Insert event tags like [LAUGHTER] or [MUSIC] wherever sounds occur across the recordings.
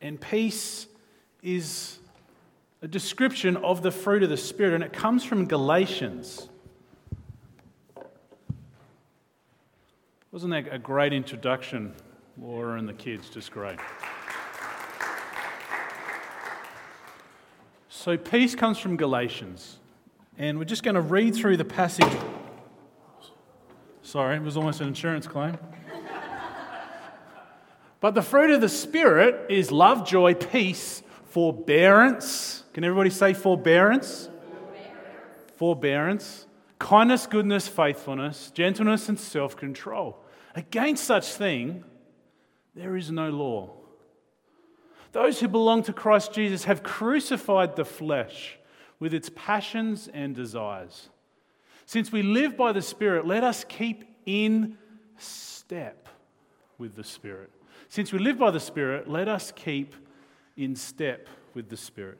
And peace is a description of the fruit of the Spirit, and it comes from Galatians. Wasn't that a great introduction, Laura and the kids? Just great. So, peace comes from Galatians, and we're just going to read through the passage. Sorry, it was almost an insurance claim. But the fruit of the Spirit is love, joy, peace, forbearance. Can everybody say forbearance? Forbearance. forbearance. Kindness, goodness, faithfulness, gentleness, and self control. Against such thing, there is no law. Those who belong to Christ Jesus have crucified the flesh with its passions and desires. Since we live by the Spirit, let us keep in step with the Spirit. Since we live by the Spirit, let us keep in step with the Spirit.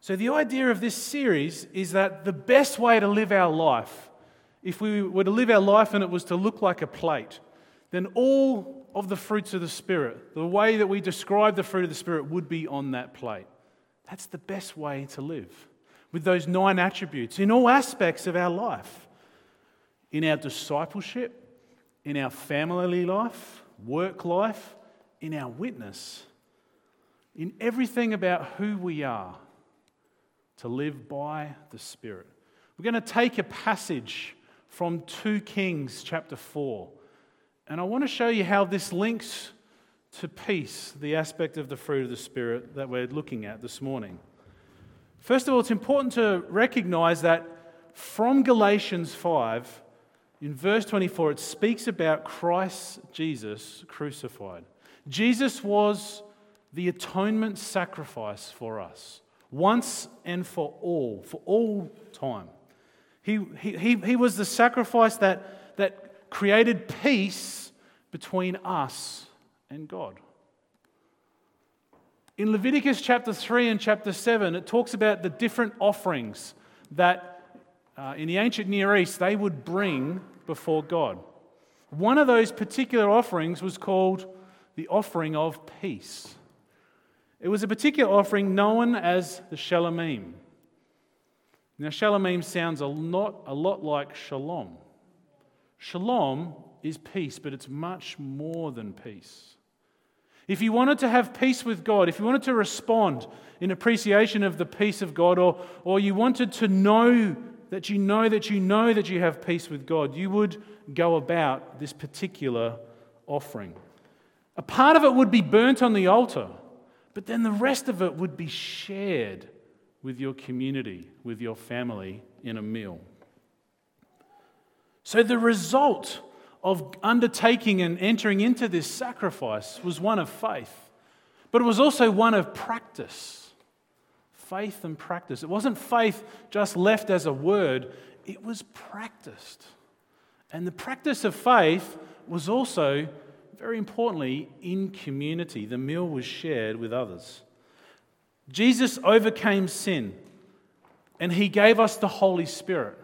So, the idea of this series is that the best way to live our life, if we were to live our life and it was to look like a plate, then all of the fruits of the Spirit, the way that we describe the fruit of the Spirit, would be on that plate. That's the best way to live with those nine attributes in all aspects of our life in our discipleship, in our family life, work life, in our witness, in everything about who we are to live by the Spirit. We're going to take a passage from 2 Kings chapter 4 and I want to show you how this links to peace, the aspect of the fruit of the Spirit that we're looking at this morning. First of all, it's important to recognize that from Galatians 5, in verse 24, it speaks about Christ Jesus crucified. Jesus was the atonement sacrifice for us, once and for all, for all time. He, he, he, he was the sacrifice that, that created peace between us and God. In Leviticus chapter 3 and chapter 7, it talks about the different offerings that uh, in the ancient Near East they would bring before God. One of those particular offerings was called the offering of peace. It was a particular offering known as the Shalomim. Now, Shalomim sounds a lot, a lot like shalom. Shalom is peace, but it's much more than peace. If you wanted to have peace with God, if you wanted to respond in appreciation of the peace of God, or, or you wanted to know that you know that you know that you have peace with God, you would go about this particular offering. A part of it would be burnt on the altar, but then the rest of it would be shared with your community, with your family in a meal. So the result of undertaking and entering into this sacrifice was one of faith, but it was also one of practice. Faith and practice. It wasn't faith just left as a word, it was practiced. And the practice of faith was also, very importantly, in community. The meal was shared with others. Jesus overcame sin and he gave us the Holy Spirit.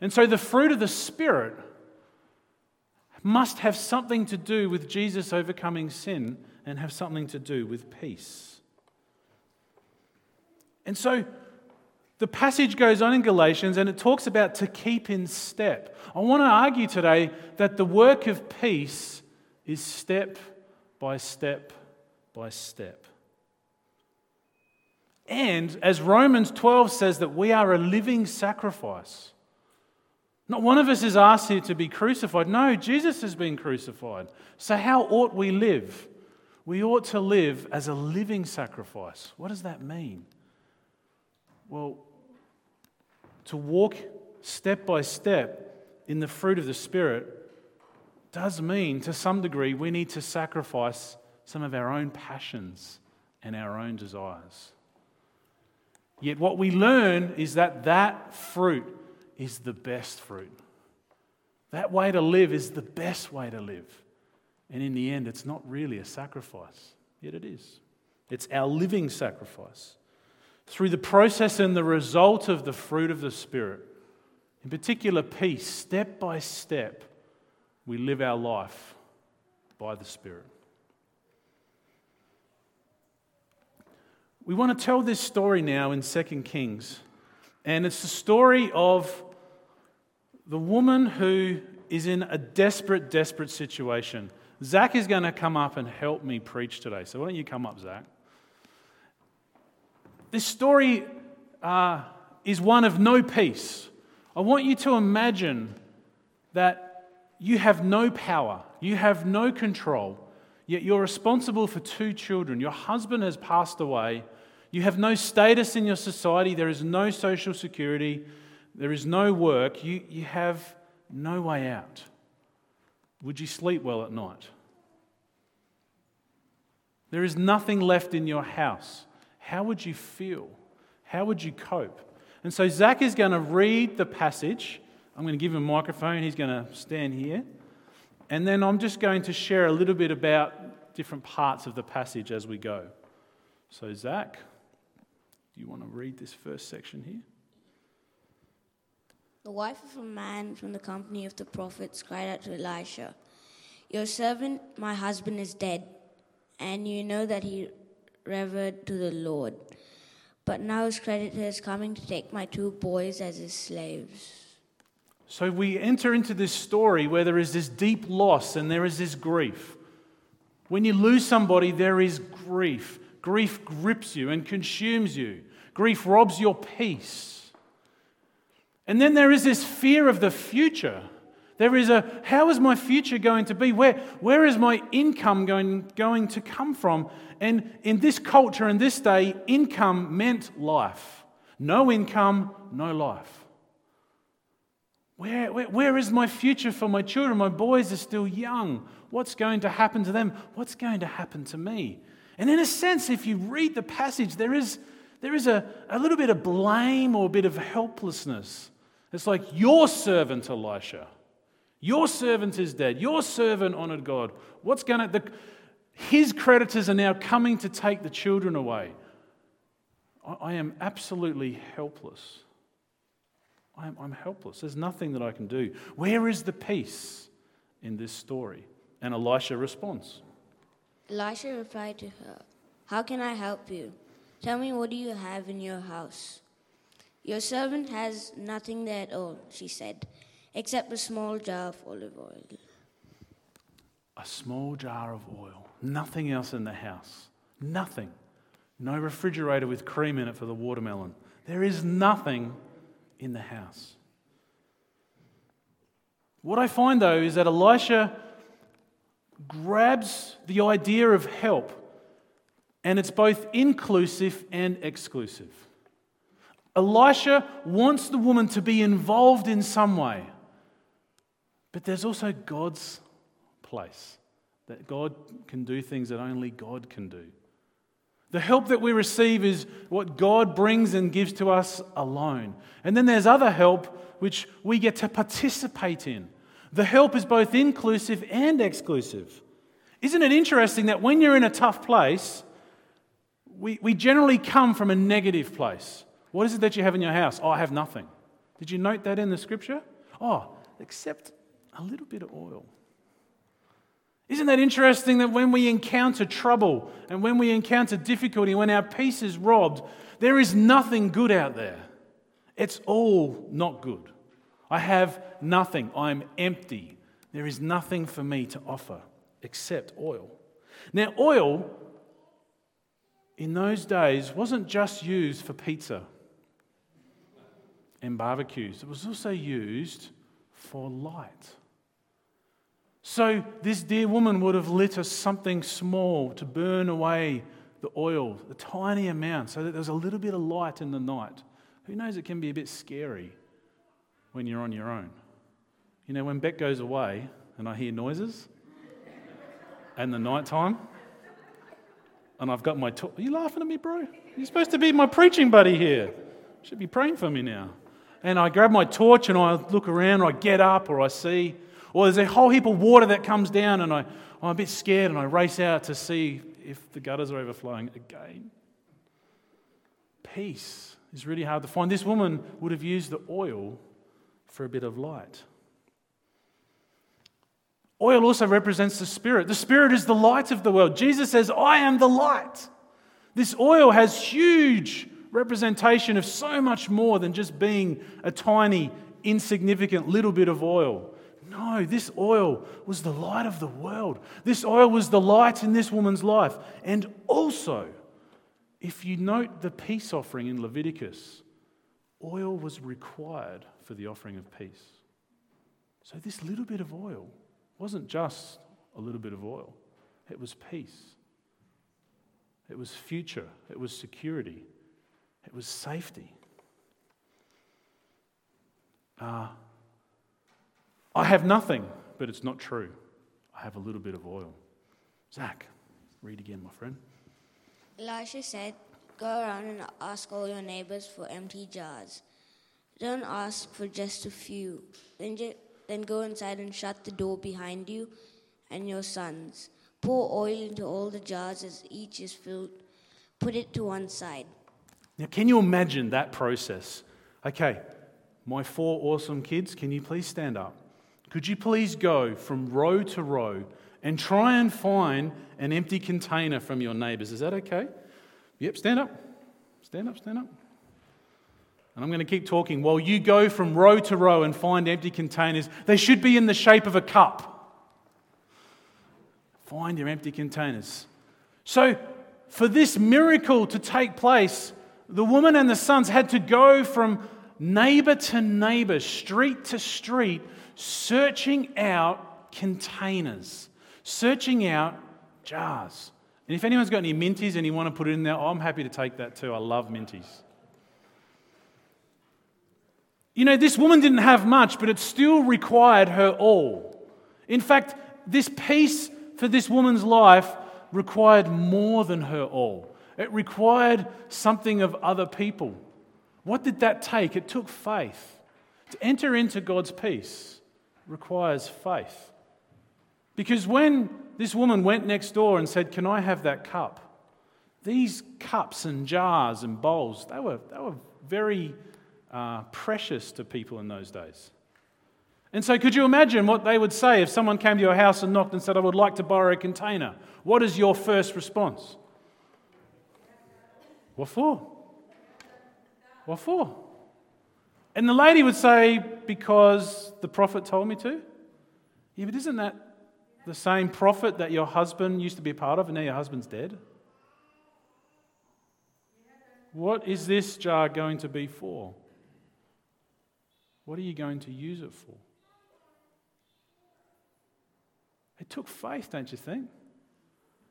And so the fruit of the Spirit must have something to do with Jesus overcoming sin and have something to do with peace. And so the passage goes on in Galatians and it talks about to keep in step. I want to argue today that the work of peace is step by step by step. And as Romans 12 says, that we are a living sacrifice. Not one of us is asked here to be crucified. No, Jesus has been crucified. So, how ought we live? We ought to live as a living sacrifice. What does that mean? Well, to walk step by step in the fruit of the Spirit does mean, to some degree, we need to sacrifice some of our own passions and our own desires. Yet, what we learn is that that fruit is the best fruit. That way to live is the best way to live. And in the end, it's not really a sacrifice, yet it is. It's our living sacrifice. Through the process and the result of the fruit of the Spirit, in particular, peace, step by step, we live our life by the Spirit. we want to tell this story now in 2 Kings. And it's the story of the woman who is in a desperate, desperate situation. Zach is going to come up and help me preach today. So why don't you come up, Zach? This story uh, is one of no peace. I want you to imagine that you have no power, you have no control, yet you're responsible for two children. Your husband has passed away. You have no status in your society. There is no social security. There is no work. You, you have no way out. Would you sleep well at night? There is nothing left in your house. How would you feel? How would you cope? And so Zach is going to read the passage. I'm going to give him a microphone. He's going to stand here. And then I'm just going to share a little bit about different parts of the passage as we go. So, Zach, do you want to read this first section here? The wife of a man from the company of the prophets cried out to Elisha, Your servant, my husband, is dead, and you know that he revered to the Lord. But now his creditor is coming to take my two boys as his slaves. So we enter into this story where there is this deep loss and there is this grief. When you lose somebody, there is grief. Grief grips you and consumes you, grief robs your peace. And then there is this fear of the future. There is a how is my future going to be? Where, where is my income going, going to come from? And in this culture and this day, income meant life. No income, no life. Where, where, where is my future for my children? My boys are still young. What's going to happen to them? What's going to happen to me? And in a sense, if you read the passage, there is, there is a, a little bit of blame or a bit of helplessness. It's like your servant Elisha. Your servant is dead. Your servant honored God. What's going to. The his creditors are now coming to take the children away. I, I am absolutely helpless. I am, I'm helpless. There's nothing that I can do. Where is the peace in this story? And Elisha responds. Elisha replied to her, How can I help you? Tell me, what do you have in your house? Your servant has nothing there at all, she said, except a small jar of olive oil. A small jar of oil. Nothing else in the house. Nothing. No refrigerator with cream in it for the watermelon. There is nothing in the house. What I find though is that Elisha grabs the idea of help, and it's both inclusive and exclusive. Elisha wants the woman to be involved in some way. But there's also God's place, that God can do things that only God can do. The help that we receive is what God brings and gives to us alone. And then there's other help which we get to participate in. The help is both inclusive and exclusive. Isn't it interesting that when you're in a tough place, we, we generally come from a negative place? What is it that you have in your house? Oh, I have nothing. Did you note that in the scripture? Oh, except a little bit of oil. Isn't that interesting that when we encounter trouble and when we encounter difficulty, when our peace is robbed, there is nothing good out there? It's all not good. I have nothing. I'm empty. There is nothing for me to offer except oil. Now, oil in those days wasn't just used for pizza and barbecues. It was also used for light. So, this dear woman would have lit us something small to burn away the oil, a tiny amount, so that there's a little bit of light in the night. Who knows, it can be a bit scary when you're on your own. You know, when Beck goes away and I hear noises and the night time, and I've got my. To- Are you laughing at me, bro? You're supposed to be my preaching buddy here. You should be praying for me now and I grab my torch and I look around, or I get up, or I see, or there's a whole heap of water that comes down, and I, I'm a bit scared and I race out to see if the gutters are overflowing again. Peace is really hard to find. This woman would have used the oil for a bit of light. Oil also represents the Spirit. The Spirit is the light of the world. Jesus says, I am the light. This oil has huge representation of so much more than just being a tiny, insignificant little bit of oil. No, this oil was the light of the world. This oil was the light in this woman's life. And also, if you note the peace offering in Leviticus, oil was required for the offering of peace. So, this little bit of oil wasn't just a little bit of oil, it was peace, it was future, it was security, it was safety. Uh, I have nothing, but it's not true. I have a little bit of oil. Zach, read again, my friend. Elisha said, Go around and ask all your neighbors for empty jars. Don't ask for just a few. Then, ju- then go inside and shut the door behind you and your sons. Pour oil into all the jars as each is filled. Put it to one side. Now, can you imagine that process? Okay, my four awesome kids, can you please stand up? Could you please go from row to row and try and find an empty container from your neighbors? Is that okay? Yep, stand up. Stand up, stand up. And I'm going to keep talking while you go from row to row and find empty containers. They should be in the shape of a cup. Find your empty containers. So, for this miracle to take place, the woman and the sons had to go from neighbor to neighbor, street to street, searching out containers, searching out jars. And if anyone's got any minties and you want to put it in there, I'm happy to take that too. I love minties. You know, this woman didn't have much, but it still required her all. In fact, this peace for this woman's life required more than her all. It required something of other people. What did that take? It took faith. To enter into God's peace requires faith. Because when this woman went next door and said, Can I have that cup? These cups and jars and bowls, they were, they were very uh, precious to people in those days. And so, could you imagine what they would say if someone came to your house and knocked and said, I would like to borrow a container? What is your first response? What for? What for? And the lady would say, Because the prophet told me to. Yeah, but isn't that the same prophet that your husband used to be a part of and now your husband's dead? What is this jar going to be for? What are you going to use it for? It took faith, don't you think?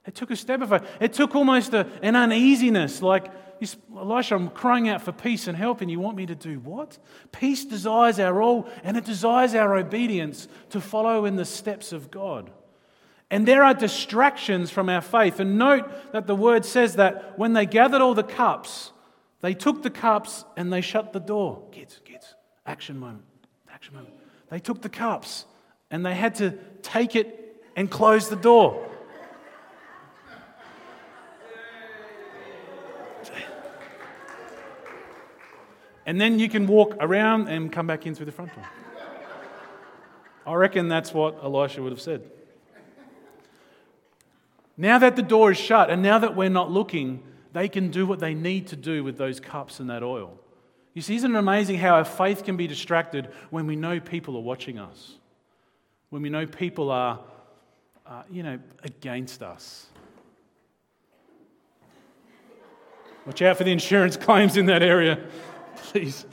It took a step of faith. It took almost a, an uneasiness, like, Elisha, I'm crying out for peace and help, and you want me to do what? Peace desires our all, and it desires our obedience to follow in the steps of God. And there are distractions from our faith. And note that the word says that when they gathered all the cups, they took the cups and they shut the door. Kids, kids, action moment, action moment. They took the cups and they had to take it and close the door. And then you can walk around and come back in through the front door. I reckon that's what Elisha would have said. Now that the door is shut and now that we're not looking, they can do what they need to do with those cups and that oil. You see, isn't it amazing how our faith can be distracted when we know people are watching us? When we know people are, uh, you know, against us. Watch out for the insurance [LAUGHS] claims in that area, please.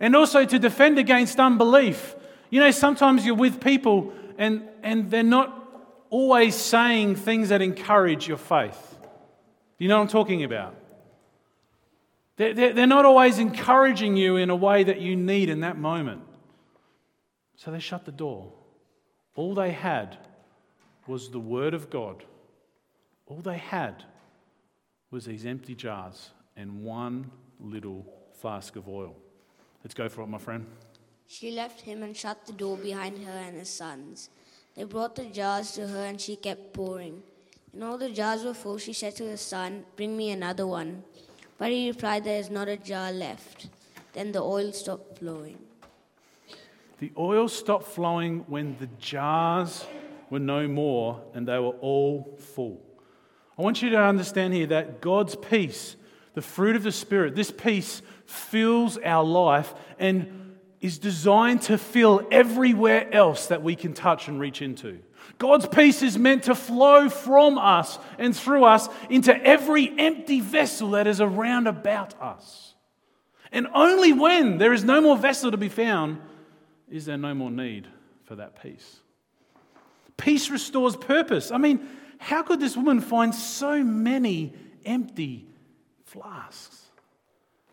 And also to defend against unbelief. You know, sometimes you're with people and, and they're not always saying things that encourage your faith. You know what I'm talking about? They're, they're not always encouraging you in a way that you need in that moment. So they shut the door. All they had was the Word of God. All they had was these empty jars and one little flask of oil. Let's go for it, my friend. She left him and shut the door behind her and his sons. They brought the jars to her, and she kept pouring. When all the jars were full, she said to her son, Bring me another one. But he replied, There is not a jar left. Then the oil stopped flowing. The oil stopped flowing when the jars were no more and they were all full. I want you to understand here that God's peace, the fruit of the Spirit, this peace fills our life and is designed to fill everywhere else that we can touch and reach into. God's peace is meant to flow from us and through us into every empty vessel that is around about us. And only when there is no more vessel to be found is there no more need for that peace. Peace restores purpose. I mean, how could this woman find so many empty flasks?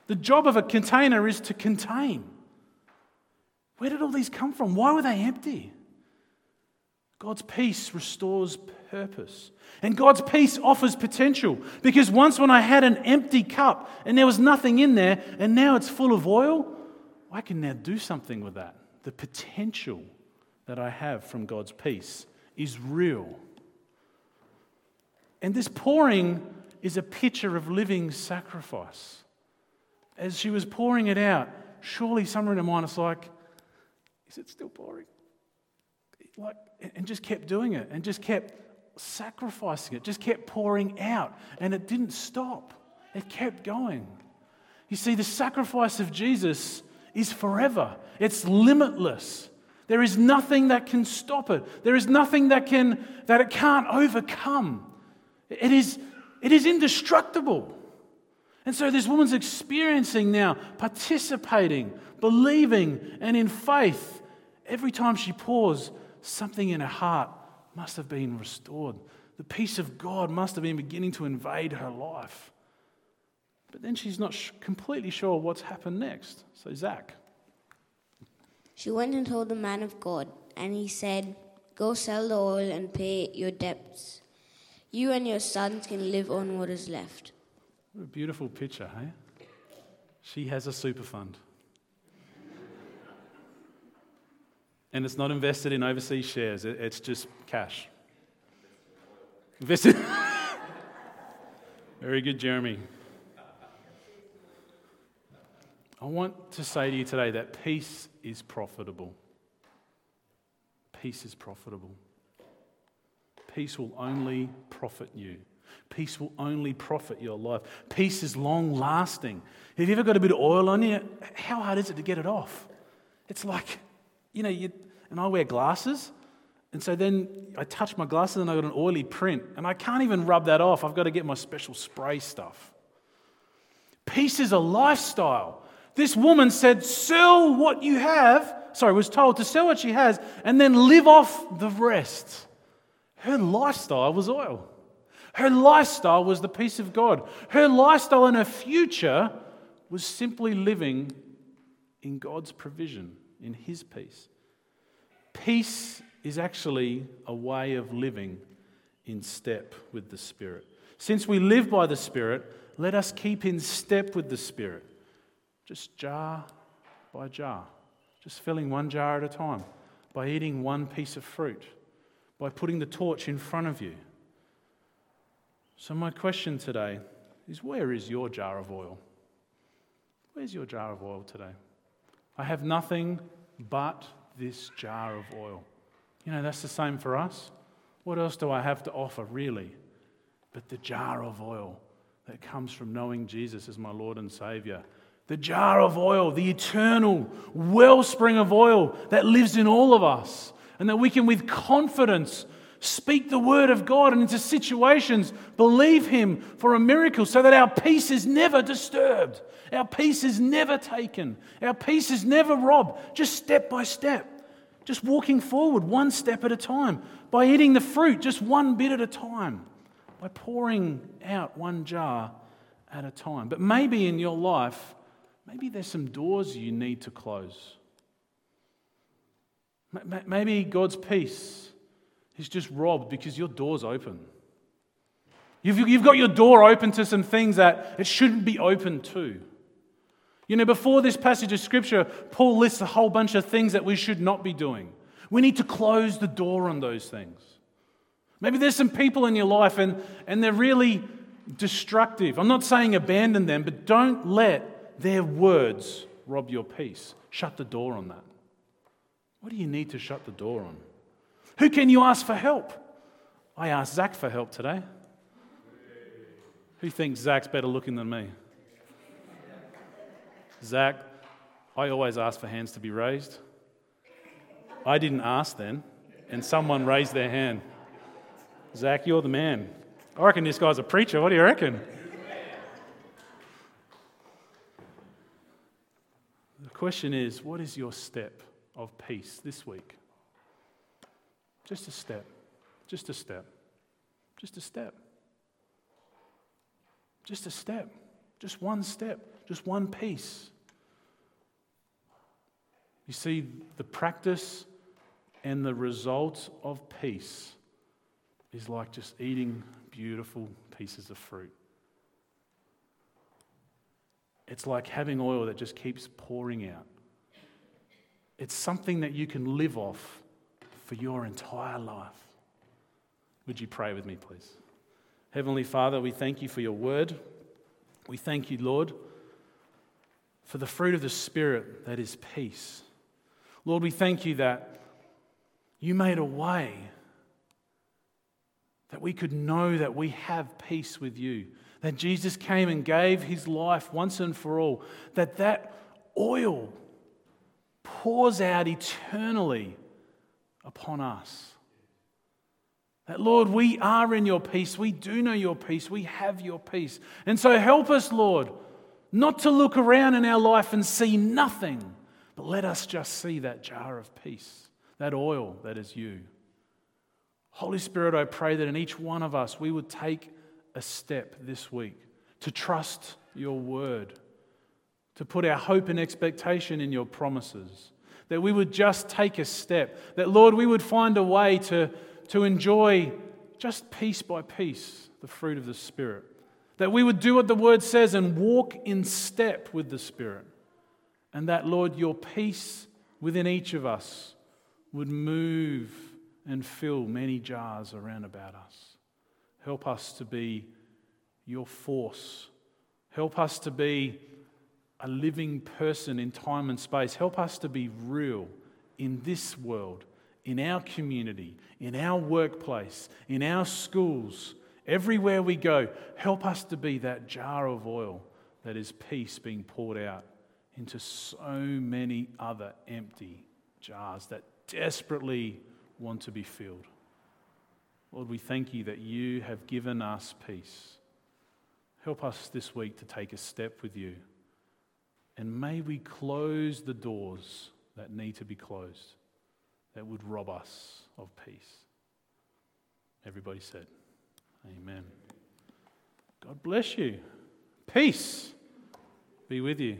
The job of a container is to contain. Where did all these come from? Why were they empty? God's peace restores purpose. And God's peace offers potential. Because once, when I had an empty cup and there was nothing in there, and now it's full of oil, I can now do something with that. The potential that I have from God's peace is real. And this pouring is a picture of living sacrifice. As she was pouring it out, surely somewhere in her mind it's like, is it still pouring? Like, and just kept doing it and just kept sacrificing it, just kept pouring out. And it didn't stop, it kept going. You see, the sacrifice of Jesus is forever, it's limitless. There is nothing that can stop it. There is nothing that, can, that it can't overcome. It is, it is indestructible. And so this woman's experiencing now, participating, believing, and in faith. Every time she pours, something in her heart must have been restored. The peace of God must have been beginning to invade her life. But then she's not sh- completely sure what's happened next. So, Zach. She went and told the man of God, and he said, Go sell the oil and pay your debts. You and your sons can live on what is left. What a beautiful picture, hey? She has a super fund. and it's not invested in overseas shares, it's just cash. Invested. [LAUGHS] Very good, Jeremy. I want to say to you today that peace is profitable. Peace is profitable. Peace will only profit you. Peace will only profit your life. Peace is long lasting. Have you ever got a bit of oil on you? How hard is it to get it off? It's like you know, you, and I wear glasses. And so then I touch my glasses and I got an oily print. And I can't even rub that off. I've got to get my special spray stuff. Peace is a lifestyle. This woman said, Sell what you have. Sorry, was told to sell what she has and then live off the rest. Her lifestyle was oil. Her lifestyle was the peace of God. Her lifestyle and her future was simply living in God's provision in His peace. Peace is actually a way of living in step with the Spirit. Since we live by the Spirit, let us keep in step with the Spirit, just jar by jar, just filling one jar at a time, by eating one piece of fruit, by putting the torch in front of you. So, my question today is where is your jar of oil? Where's your jar of oil today? I have nothing but this jar of oil. You know, that's the same for us. What else do I have to offer, really? But the jar of oil that comes from knowing Jesus as my Lord and Savior. The jar of oil, the eternal wellspring of oil that lives in all of us, and that we can, with confidence, speak the word of God and into situations, believe Him for a miracle so that our peace is never disturbed. Our peace is never taken. Our peace is never robbed, just step by step. Just walking forward one step at a time. By eating the fruit just one bit at a time. By pouring out one jar at a time. But maybe in your life, maybe there's some doors you need to close. Maybe God's peace is just robbed because your door's open. You've, you've got your door open to some things that it shouldn't be open to. You know, before this passage of scripture, Paul lists a whole bunch of things that we should not be doing. We need to close the door on those things. Maybe there's some people in your life and, and they're really destructive. I'm not saying abandon them, but don't let their words rob your peace. Shut the door on that. What do you need to shut the door on? Who can you ask for help? I asked Zach for help today. Who thinks Zach's better looking than me? Zach, I always ask for hands to be raised. I didn't ask then, and someone raised their hand. Zach, you're the man. I reckon this guy's a preacher. What do you reckon? The question is what is your step of peace this week? Just a step. Just a step. Just a step. Just a step. Just one step. Just one piece. You see, the practice and the result of peace is like just eating beautiful pieces of fruit. It's like having oil that just keeps pouring out. It's something that you can live off for your entire life. Would you pray with me, please? Heavenly Father, we thank you for your word. We thank you, Lord, for the fruit of the Spirit that is peace. Lord, we thank you that you made a way that we could know that we have peace with you, that Jesus came and gave his life once and for all, that that oil pours out eternally upon us. That, Lord, we are in your peace. We do know your peace. We have your peace. And so help us, Lord, not to look around in our life and see nothing, but let us just see that jar of peace, that oil that is you. Holy Spirit, I pray that in each one of us we would take a step this week to trust your word, to put our hope and expectation in your promises that we would just take a step. That, Lord, we would find a way to, to enjoy just piece by piece the fruit of the Spirit. That we would do what the Word says and walk in step with the Spirit. And that, Lord, your peace within each of us would move and fill many jars around about us. Help us to be your force. Help us to be a living person in time and space. Help us to be real in this world, in our community, in our workplace, in our schools, everywhere we go. Help us to be that jar of oil that is peace being poured out into so many other empty jars that desperately want to be filled. Lord, we thank you that you have given us peace. Help us this week to take a step with you. And may we close the doors that need to be closed that would rob us of peace. Everybody said, Amen. God bless you. Peace be with you.